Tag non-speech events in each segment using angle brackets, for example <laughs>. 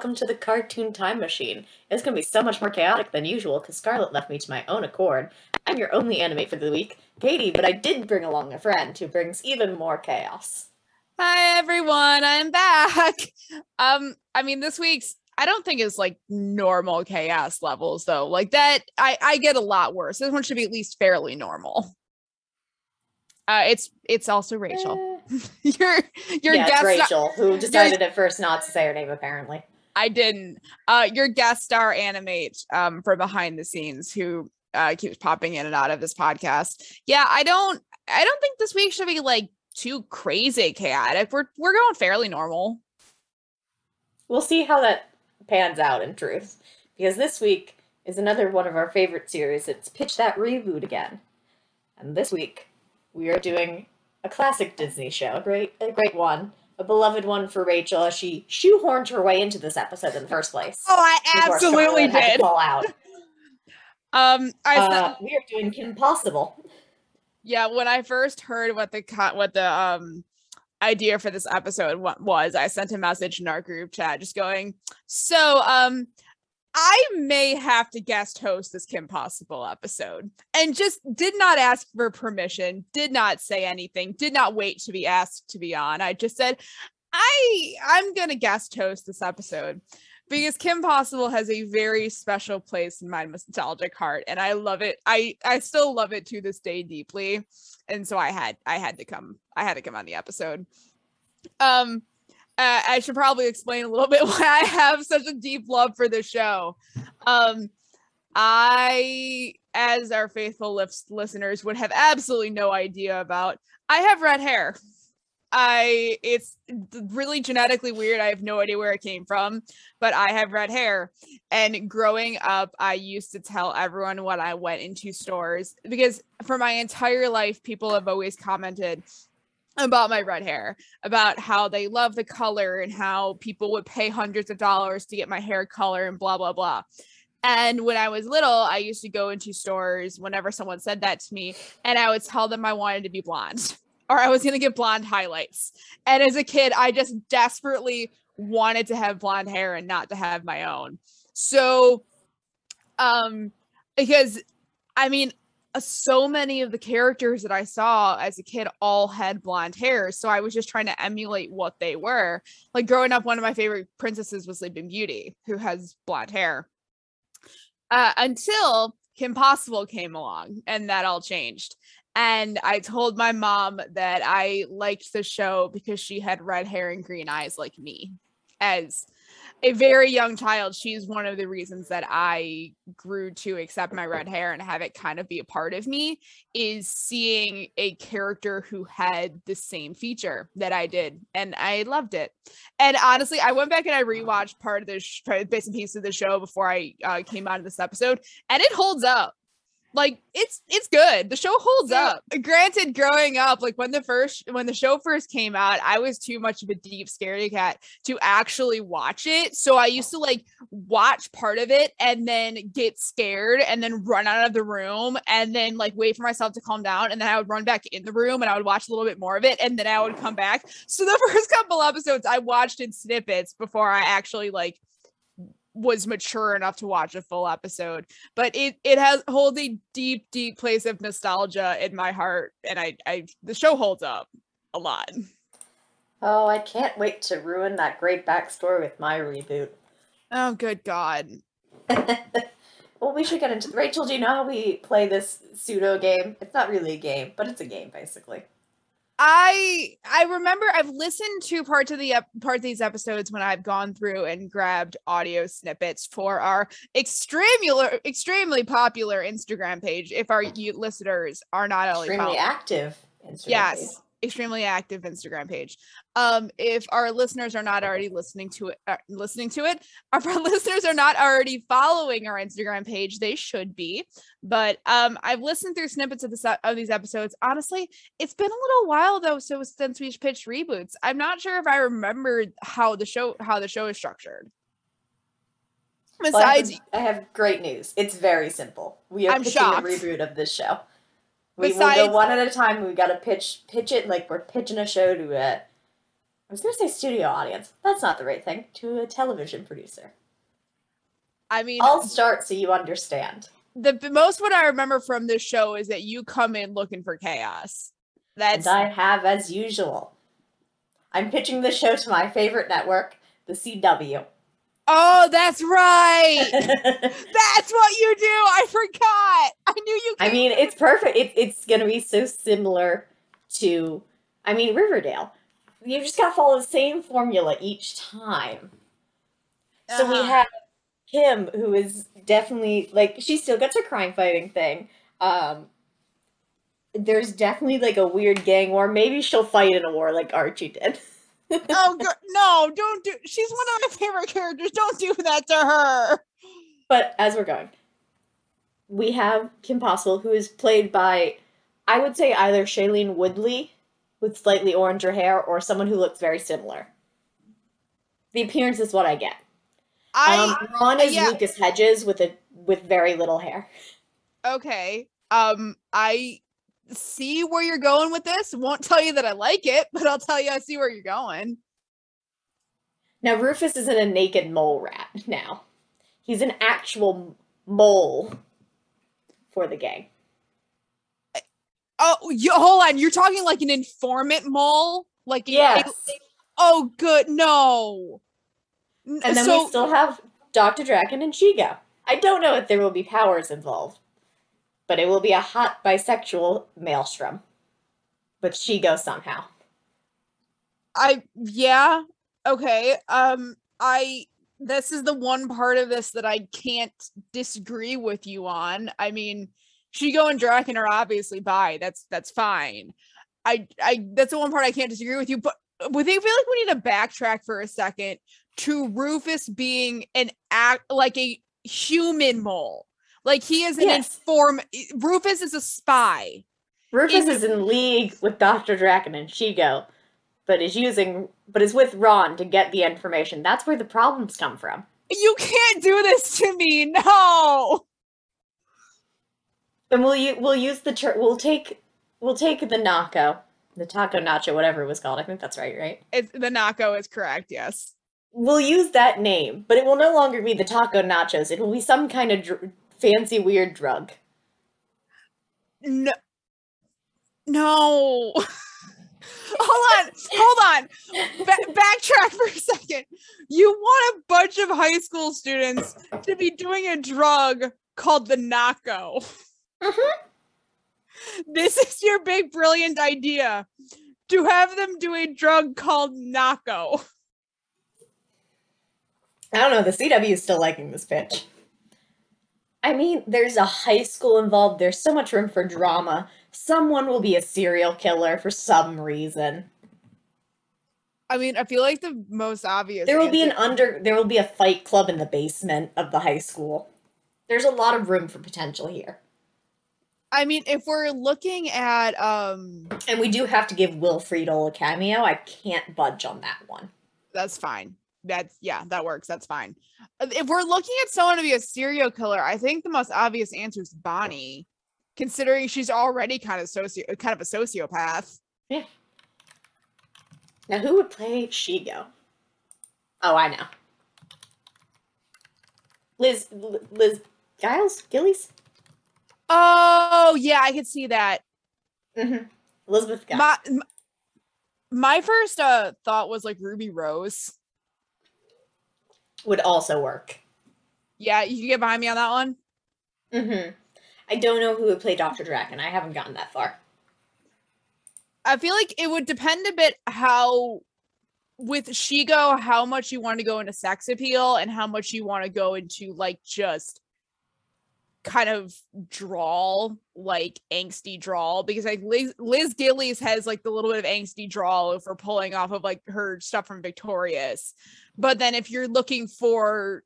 welcome to the Cartoon Time Machine. It's going to be so much more chaotic than usual because Scarlet left me to my own accord. I'm your only animate for the week, Katie, but I did bring along a friend who brings even more chaos. Hi everyone, I'm back. Um, I mean this week's I don't think it's like normal chaos levels though. Like that, I I get a lot worse. This one should be at least fairly normal. Uh, it's it's also Rachel. Eh. <laughs> your your yeah. Rachel, who decided at first not to say her name, apparently. I didn't. Uh, your guest star animate um for behind the scenes who uh keeps popping in and out of this podcast. Yeah, I don't. I don't think this week should be like too crazy chaotic. We're we're going fairly normal. We'll see how that pans out in truth, because this week is another one of our favorite series. It's Pitch That Reboot again. And this week, we are doing a classic Disney show, a great, a great one, a beloved one for Rachel as she shoehorned her way into this episode in the first place. Oh, I absolutely Scarlett had to did. Call out. <laughs> Um, I Uh, we are doing Kim Possible. yeah, when I first heard what the what the um idea for this episode was, I sent a message in our group chat just going, "So, um I may have to guest host this Kim Possible episode." And just did not ask for permission, did not say anything, did not wait to be asked to be on. I just said, "I I'm to guest host this episode." because Kim Possible has a very special place in my nostalgic heart and I love it. I I still love it to this day deeply. And so I had I had to come I had to come on the episode. Um uh, I should probably explain a little bit <laughs> why I have such a deep love for this show. Um I as our faithful lis- listeners would have absolutely no idea about I have red hair. I it's really genetically weird. I have no idea where it came from, but I have red hair. And growing up, I used to tell everyone when I went into stores because for my entire life, people have always commented about my red hair, about how they love the color and how people would pay hundreds of dollars to get my hair color and blah, blah, blah. And when I was little, I used to go into stores whenever someone said that to me, and I would tell them I wanted to be blonde <laughs> or I was going to get blonde highlights. And as a kid, I just desperately wanted to have blonde hair and not to have my own. So, um, because I mean, uh, so many of the characters that I saw as a kid all had blonde hair. So I was just trying to emulate what they were. Like growing up, one of my favorite princesses was Sleeping Beauty, who has blonde hair. Uh, until Kim Possible came along and that all changed. And I told my mom that I liked the show because she had red hair and green eyes like me. As a very young child, she's one of the reasons that I grew to accept my red hair and have it kind of be a part of me is seeing a character who had the same feature that I did. And I loved it. And honestly, I went back and I rewatched part of the sh- bits and pieces of the show before I uh, came out of this episode, and it holds up like it's it's good. The show holds Yeah. up. Granted growing up like when the first when the show first came out i was too much of a deep scaredy cat to actually watch it. So i used to like watch part of it and then get scared and then run out of the room and then like wait for myself to calm down. And then i would run back in the room and i would watch a little bit more of it and then i would come back. So the <laughs> first couple episodes i watched in snippets before i actually like was mature enough to watch a full episode but it it has holds a deep deep place of nostalgia in my heart and i i the show holds up a lot Oh, I can't wait to ruin that great backstory with my reboot. oh good god <laughs> well, we should get into Rachel. Do you know how we play this pseudo game? It's not really a game, but it's a game basically. I i remember i've listened to parts of the ep- part of these episodes when i've gone through and grabbed audio snippets for our extremely extremely popular instagram page if our listeners are not only Extremely following active. Instagram Yes. page. Extremely active Instagram page. Um, if our listeners are not already listening to it, uh, listening to it, <laughs> if our listeners are not already following our Instagram page, they should be. But um, I've listened through snippets of this of these episodes. Honestly, it's been a little while though, so since we pitched reboots, I'm not sure if I remembered how the show how the show is structured. Besides, I have, I have great news. It's very simple. We are I'm pitching shocked. a reboot of this show. We will Besides- go one at a time. We got to pitch pitch it like we're pitching a show to a. I was gonna say studio audience. That's not the right thing. To a television producer. I mean, I'll start so you understand. the the most what I remember from this show is that you come in looking for chaos. That's and I have as usual. I'm pitching the show to my favorite network, the CW. Oh, that's right. <laughs> That's what you do. I forgot. I knew you. Could. I mean, it's perfect. It, it's gonna be so similar to, I mean, Riverdale. You just gotta follow the same formula each time. So we Uh-huh. have Kim, who is definitely like she still gets her crime fighting thing. Um, there's definitely like a weird gang war. Maybe she'll fight in a war like Archie did. <laughs> oh go- no! Don't do. She's one of my favorite characters. Don't do that to her. But as we're going, we have Kim Possible, who is played by, I would say either Shailene Woodley with slightly oranger hair or someone who looks very similar. The appearance is what I get. I um, Ron is yeah. Lucas Hedges with a with very little hair. okay. Um, I see where you're going with this. Won't tell you that I like it, but I'll tell you I see where you're going. Now Rufus isn't a naked mole rat. Now, he's an actual mole for the gang. Oh, you, hold on. You're talking like an informant mole, like Yes. oh, good. No. And then so we still have Dr. Drakken and Shego. I don't know if there will be powers involved, but it will be a hot bisexual maelstrom But she goes somehow. I yeah. Okay. Um I this is the one part of this that I can't disagree with you on. I mean, Shego and Drakken are obviously bi. That's that's fine. I I that's the one part I can't disagree with you, but we think feel like we need to backtrack for a second to Rufus being an act like a human mole. Like he is an Yes. inform Rufus is a spy. Rufus In- is in league with Dr. Drakken and Shego, but is using but is with Ron to get the information. That's where the problems come from. You can't do this to me. No. And we'll u- we'll use the ter- we'll take we'll take the Naco, the taco nacho, whatever it was called. I think that's right, right? It's the Naco is correct, yes. We'll use that name, but it will no longer be the taco nachos. It will be some kind of dr- fancy weird drug. No. No. <laughs> hold on. Hold on. Ba- backtrack for a second. You want a bunch of high school students to be doing a drug called the Naco. Mhm. This is your big brilliant idea. To have them do a drug called Naco. I don't know. The CW is still liking this pitch. I mean, there's a high school involved. There's so much room for drama. Someone will be a serial killer for some reason. I mean, I feel like the most obvious. There will be an under. There will be a fight club in the basement of the high school. There's a lot of room for potential here, I mean, if we're looking at um and we do have to give Will Friedle a cameo. I can't budge on that one. that's fine. That's yeah, that works. That's fine. Uh, If we're looking at someone to be a serial killer, I think the most obvious answer is Bonnie, considering she's already kind of socio kind of a sociopath. yeah Now, who would play Shego? Oh, I know. Liz, Liz Giles, Gillies. Oh yeah, I could see that. Mm-hmm. Elizabeth Giles. My my first uh thought was like Ruby Rose. Would also work. Yeah, you can get behind me on that one. Mm-hmm. I don't know who would play Dr. Drakken. I haven't gotten that far. I feel like it would depend a bit how with Shego, how much you want to go into sex appeal and how much you want to go into like just kind of drawl, like angsty drawl, because like Liz, Liz Gillies has like the little bit of angsty drawl for pulling off of like her stuff from Victorious. But then if you're looking for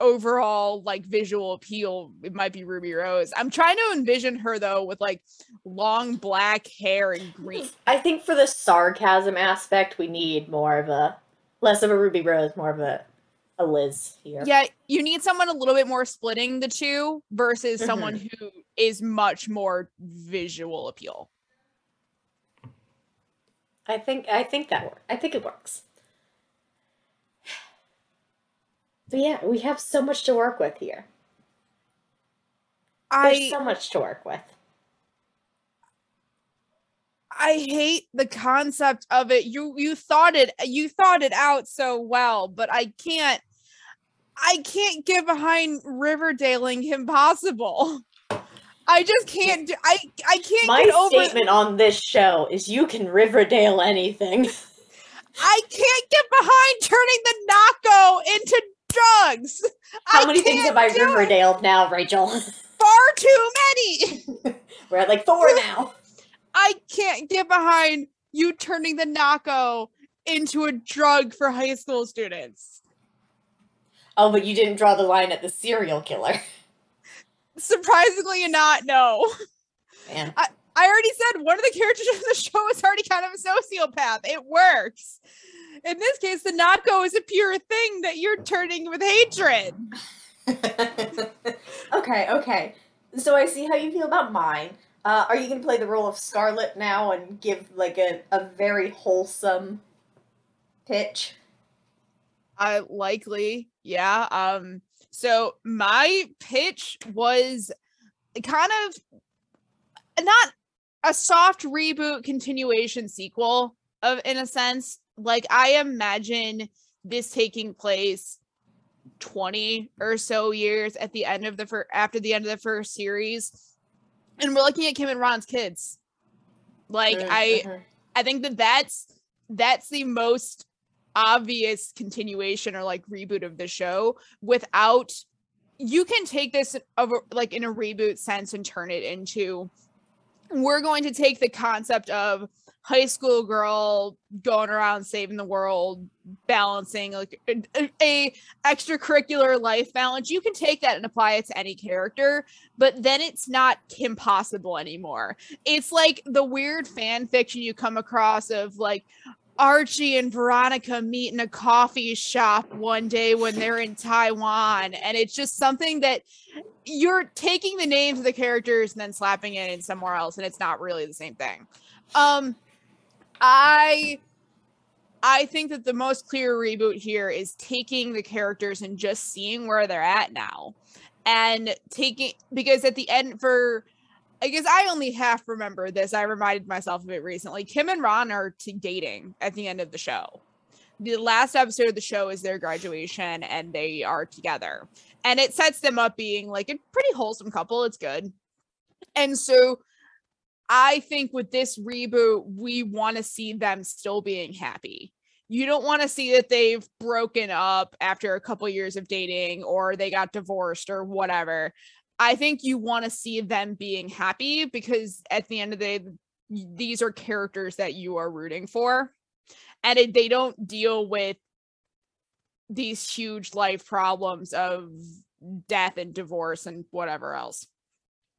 overall like visual appeal, it might be Ruby Rose. I'm trying to envision her though with like long black hair and green. <laughs> I think for the sarcasm aspect, we need more of a less of a Ruby Rose, more of a a Liz here. Yeah, you need someone a little bit more splitting the two versus mm-hmm. someone who is much more visual appeal. I think I think that works. I think it works. <sighs> But yeah, we have so much to work with here. I, There's so much to work with. I hate the concept of it. You you thought it you thought it out so well, but I can't I can't get behind Riverdaleing impossible. <laughs> I just can't do I I can't My get over statement on this show is you can Riverdale anything. <laughs> I can't get behind turning the Naco into drugs. How I many things have I. Riverdale now, Rachel? Far too many. <laughs> We're at like four now. I can't get behind you turning the Naco into a drug for high school students. Oh, but you didn't draw the line at the serial killer. Surprisingly not, no. Man. I already said one of the characters in the show is already kind of a sociopath. It works. In this case, the Nako is a pure thing that you're turning with hatred. <laughs> okay, okay. So I see how you feel about mine. Uh, are you going to play the role of Scarlet now and give like a, a very wholesome pitch? Uh likely, yeah. Um, so my pitch was kind of not a soft reboot continuation sequel of in a sense. Like I imagine this taking place 20 or so years at the end of the fir- after the end of the first series. And we're looking at Kim and Ron's kids. Like I Mhm. I think that that's that's the most obvious continuation or like reboot of the show without you can take this of like in a reboot sense and turn it into we're going to take the concept of high school girl going around saving the world balancing like a, a- extracurricular life balance you can take that and apply it to any character but then it's not Kim Possible anymore it's like the weird fan fiction you come across of like Archie and Veronica meet in a coffee shop one day when they're in Taiwan. And it's just something that you're taking the names of the characters and then slapping it in somewhere else, and it's not really the same thing. Um I I think that the most clear reboot here is taking the characters and just seeing where they're at now. And taking because at the end for I guess I only half remember this. I reminded myself of it recently. Kim and Ron are dating at the end of the show. The last episode of the show is their graduation and they are together. And it sets them up being like a pretty wholesome couple. It's good. And so I think with this reboot, we want to see them still being happy. You don't want to see that they've broken up after a couple years of dating or they got divorced or whatever. I think you want to see them being happy because at the end of the day, these are characters that you are rooting for. And it, they don't deal with these huge life problems of death and divorce and whatever else.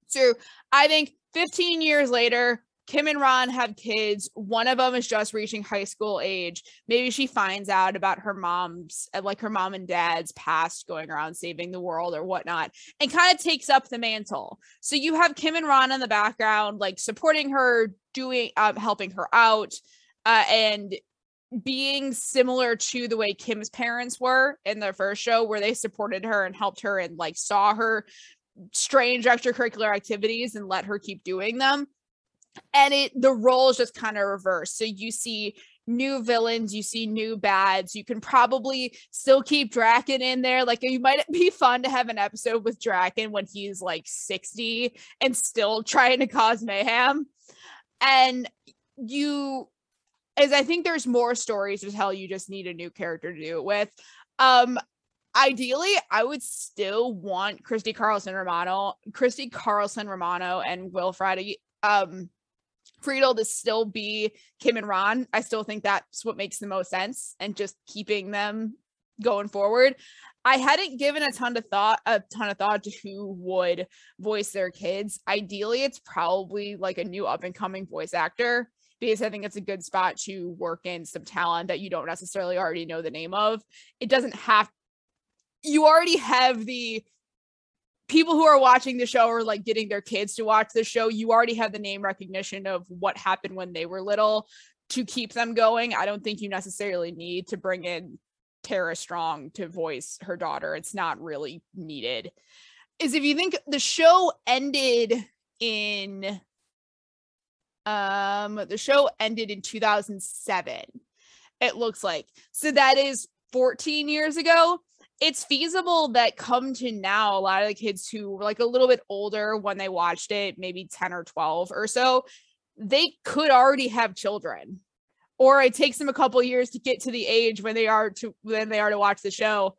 So I think 15 years later, Kim and Ron have kids. One of them is just reaching high school age. Maybe she finds out about her mom's, uh, like her mom and dad's past going around saving the world or whatnot, and kind of takes up the mantle. So you have Kim and Ron in the background, like supporting her, doing, um, helping her out, uh, and being similar to the way Kim's parents were in the first show, where they supported her and helped her and like saw her strange extracurricular activities and let her keep doing them. And it the roles just kind of reverse so you see new villains you see new bads. You can probably still keep Drakken in there. Like it might be <laughs> fun to have an episode with Drakken when he's like 60 and still trying to cause mayhem. And you as I think there's more stories to tell you just need a new character to do it with. Um ideally, I would still want Christy Carlson Romano, Christy Carlson Romano, and Will Friday, um, Friedle to still be Kim and Ron. I still think that's what makes the most sense, and just keeping them going forward. I hadn't given a ton of thought, a ton of thought to who would voice their kids. Ideally, it's probably like a new up and coming voice actor because I think it's a good spot to work in some talent that you don't necessarily already know the name of. It doesn't have you already have the people who are watching the show or like getting their kids to watch the show. You already have the name recognition of what happened when they were little to keep them going. I don't think you necessarily need to bring in Tara Strong to voice her daughter. It's not really needed. Is if you think the show ended in um the show ended in 2007 it looks like so that is 14 years ago it's feasible that come to now a lot of the kids who were like a little bit older when they watched it maybe 10 or 12 or so they could already have children. Or it takes them a couple years to get to the age when they are to when they are to watch the show.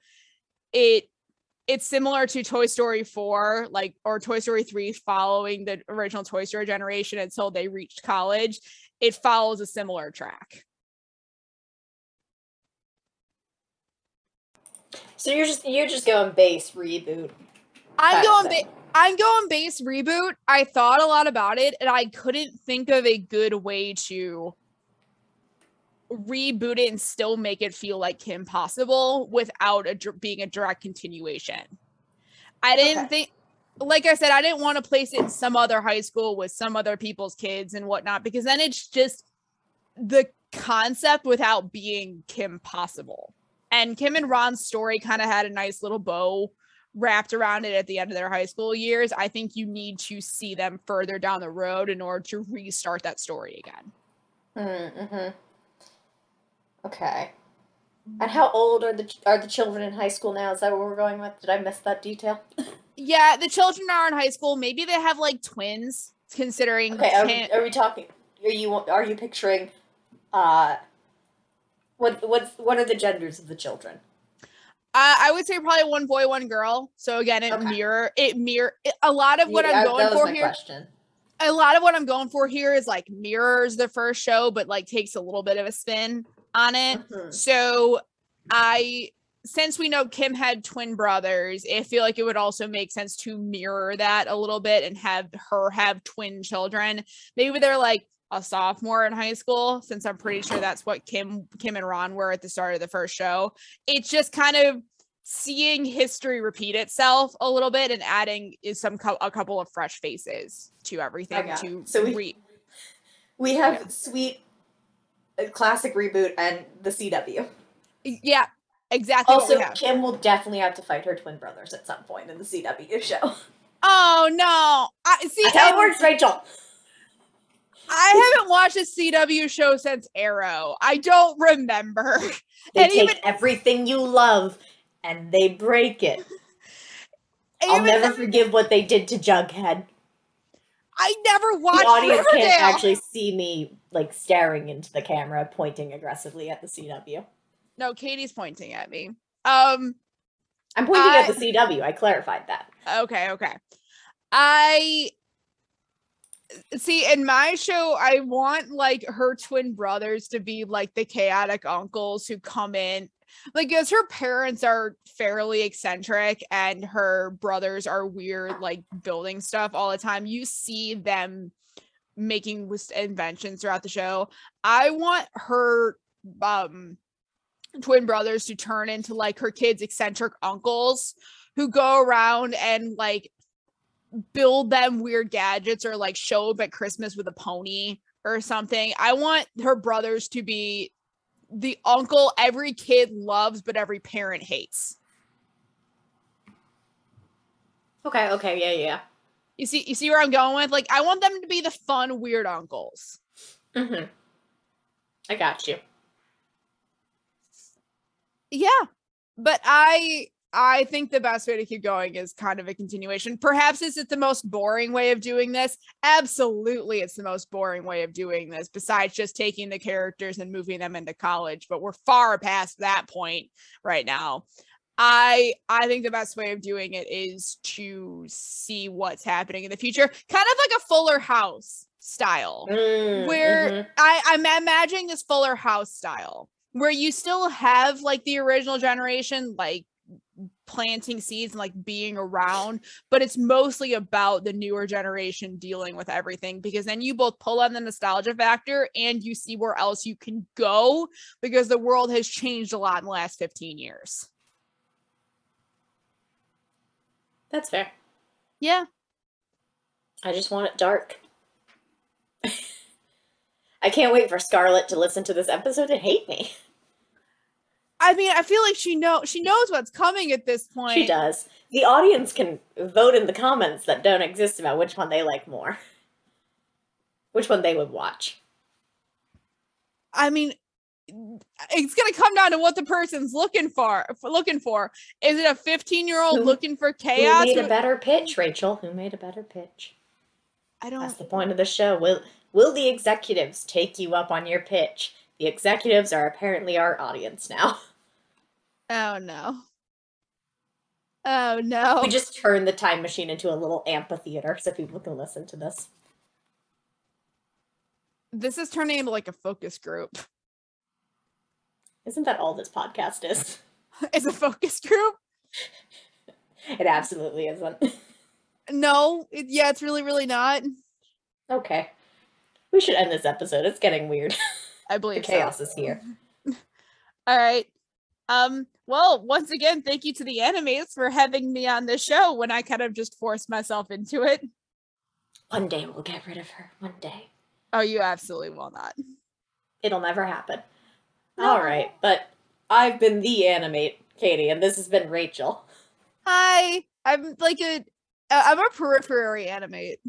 It it's similar to toy story 4 like or toy story 3 following the original toy story generation until they reached college. It follows a similar track So you're just you're just going base reboot. i'm going ba- i'm going base reboot i thought a lot about it and i couldn't think of a good way to reboot it and still make it feel like Kim Possible without a being a direct continuation. I didn't Okay. think, like I said, I didn't want to place it in some other high school with some other people's kids and whatnot because then it's just the concept without being Kim Possible. And Kim and Ron's story kind of had a nice little bow wrapped around it at the end of their high school years. I think you need to see them further down the road in order to restart that story again. Mm-hmm. Okay. And how old are the are the children in high school now? Is that what we're going with? Did I miss that detail? <laughs> Yeah, the children are in high school. Maybe they have like twins, considering. Okay, are we, are we talking? Are you are you picturing? Uh, what what's what are the genders of the children? Uh, I would say probably one boy, one girl. So again, it Okay. mirror it mirror it, a lot of what Yeah, I'm going for here. question. A lot of what I'm going for here is like mirrors the first show, but like takes a little bit of a spin on it. Mhm. So I since we know Kim had twin brothers, I feel like it would also make sense to mirror that a little bit and have her have twin children. Maybe they're like a sophomore in high school, since I'm pretty sure that's what Kim Kim and Ron were at the start of the first show. It's just kind of seeing history repeat itself a little bit and adding is some a couple of fresh faces to everything got to. So we- re- We have Yeah. sweet, classic reboot and the CW. yeah exactly Also, we have. Kim will definitely have to fight her twin brothers at some point in the CW show. Oh no! I see. It works, Rachel. I haven't watched a CW show since Arrow. I don't remember. <laughs> They And take even- everything you love and they break it. <laughs> I'll never forgive what they did to Jughead. I never watched the audience Riverdale. can't actually see me like staring into the camera, pointing aggressively at the CW. No, Katie's pointing at me. Um. I'm pointing I- at the CW. I clarified that. Okay. Okay. I see in my show. I want like her twin brothers to be like the chaotic uncles who come in. Like, as her parents are fairly eccentric and her brothers are weird, like building stuff all the time. You see them making inventions throughout the show. I want her um twin brothers to turn into like her kids' eccentric uncles who go around and like build them weird gadgets or like show up at Christmas with a pony or something. I want her brothers to be the uncle every kid loves but every parent hates. Okay, okay, yeah, yeah. You see you see where I'm going with? Like I want them to be the fun weird uncles. Mm-hmm. I got you. Yeah. But I I think the best way to keep going is kind of a continuation. Perhaps is it the most boring way of doing this? Absolutely, it's the most boring way of doing this, besides just taking the characters and moving them into college. But we're far past that point right now. I I think the best way of doing it is to see what's happening in the future, kind of like a Fuller House style. Mm, where mhm. I, I'm imagining this Fuller House style, where you still have like the original generation, like planting seeds and like being around, but it's mostly about the newer generation dealing with everything because then you both pull on the nostalgia factor and you see where else you can go because the world has changed a lot in the last 15 years. That's fair. Yeah. I just want it dark. <laughs> I can't wait for Scarlett to listen to this episode and hate me. <laughs> I mean, I feel like she know she knows what's coming at this point. She does. The audience can vote in the comments that don't exist about which one they like more. Which one they would watch. I mean, it's gonna come down to what the person's looking for. Looking for is it a 15 year old Who- looking for chaos? Who made a better pitch, Rachel? Who made a better pitch? I That's don't. That's the point of the show. Will will the executives take you up on your pitch? The executives are apparently our audience now. <laughs> Oh no. Oh no. We just turned the time machine into a little amphitheater so people can listen to this. this is turning into like a focus group. Isn't that all this podcast is? <laughs> It's a focus group. It absolutely isn't. No, it, yeah, it's really, really not. Okay. We should end this episode. It's getting weird. <laughs> I the believe so. chaos is here. <laughs> All right. Um, well, once again, thank you to the animates for having me on the show when I kind of just forced myself into it. One day we'll get rid of her. One day. Oh, you absolutely will not. It'll never happen. No. All right, but I've been the animate, Katie, and this has been Rachel. Hi, I'm like a, uh, I'm a periphery animate.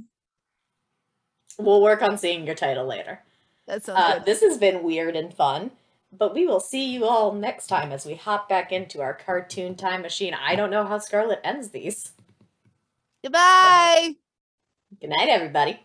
We'll work on seeing your title later. That sounds Uh, good. this has been weird and fun, but we will see you all next time as we hop back into our cartoon time machine. I don't know how Scarlet ends these. Goodbye. Good night, everybody.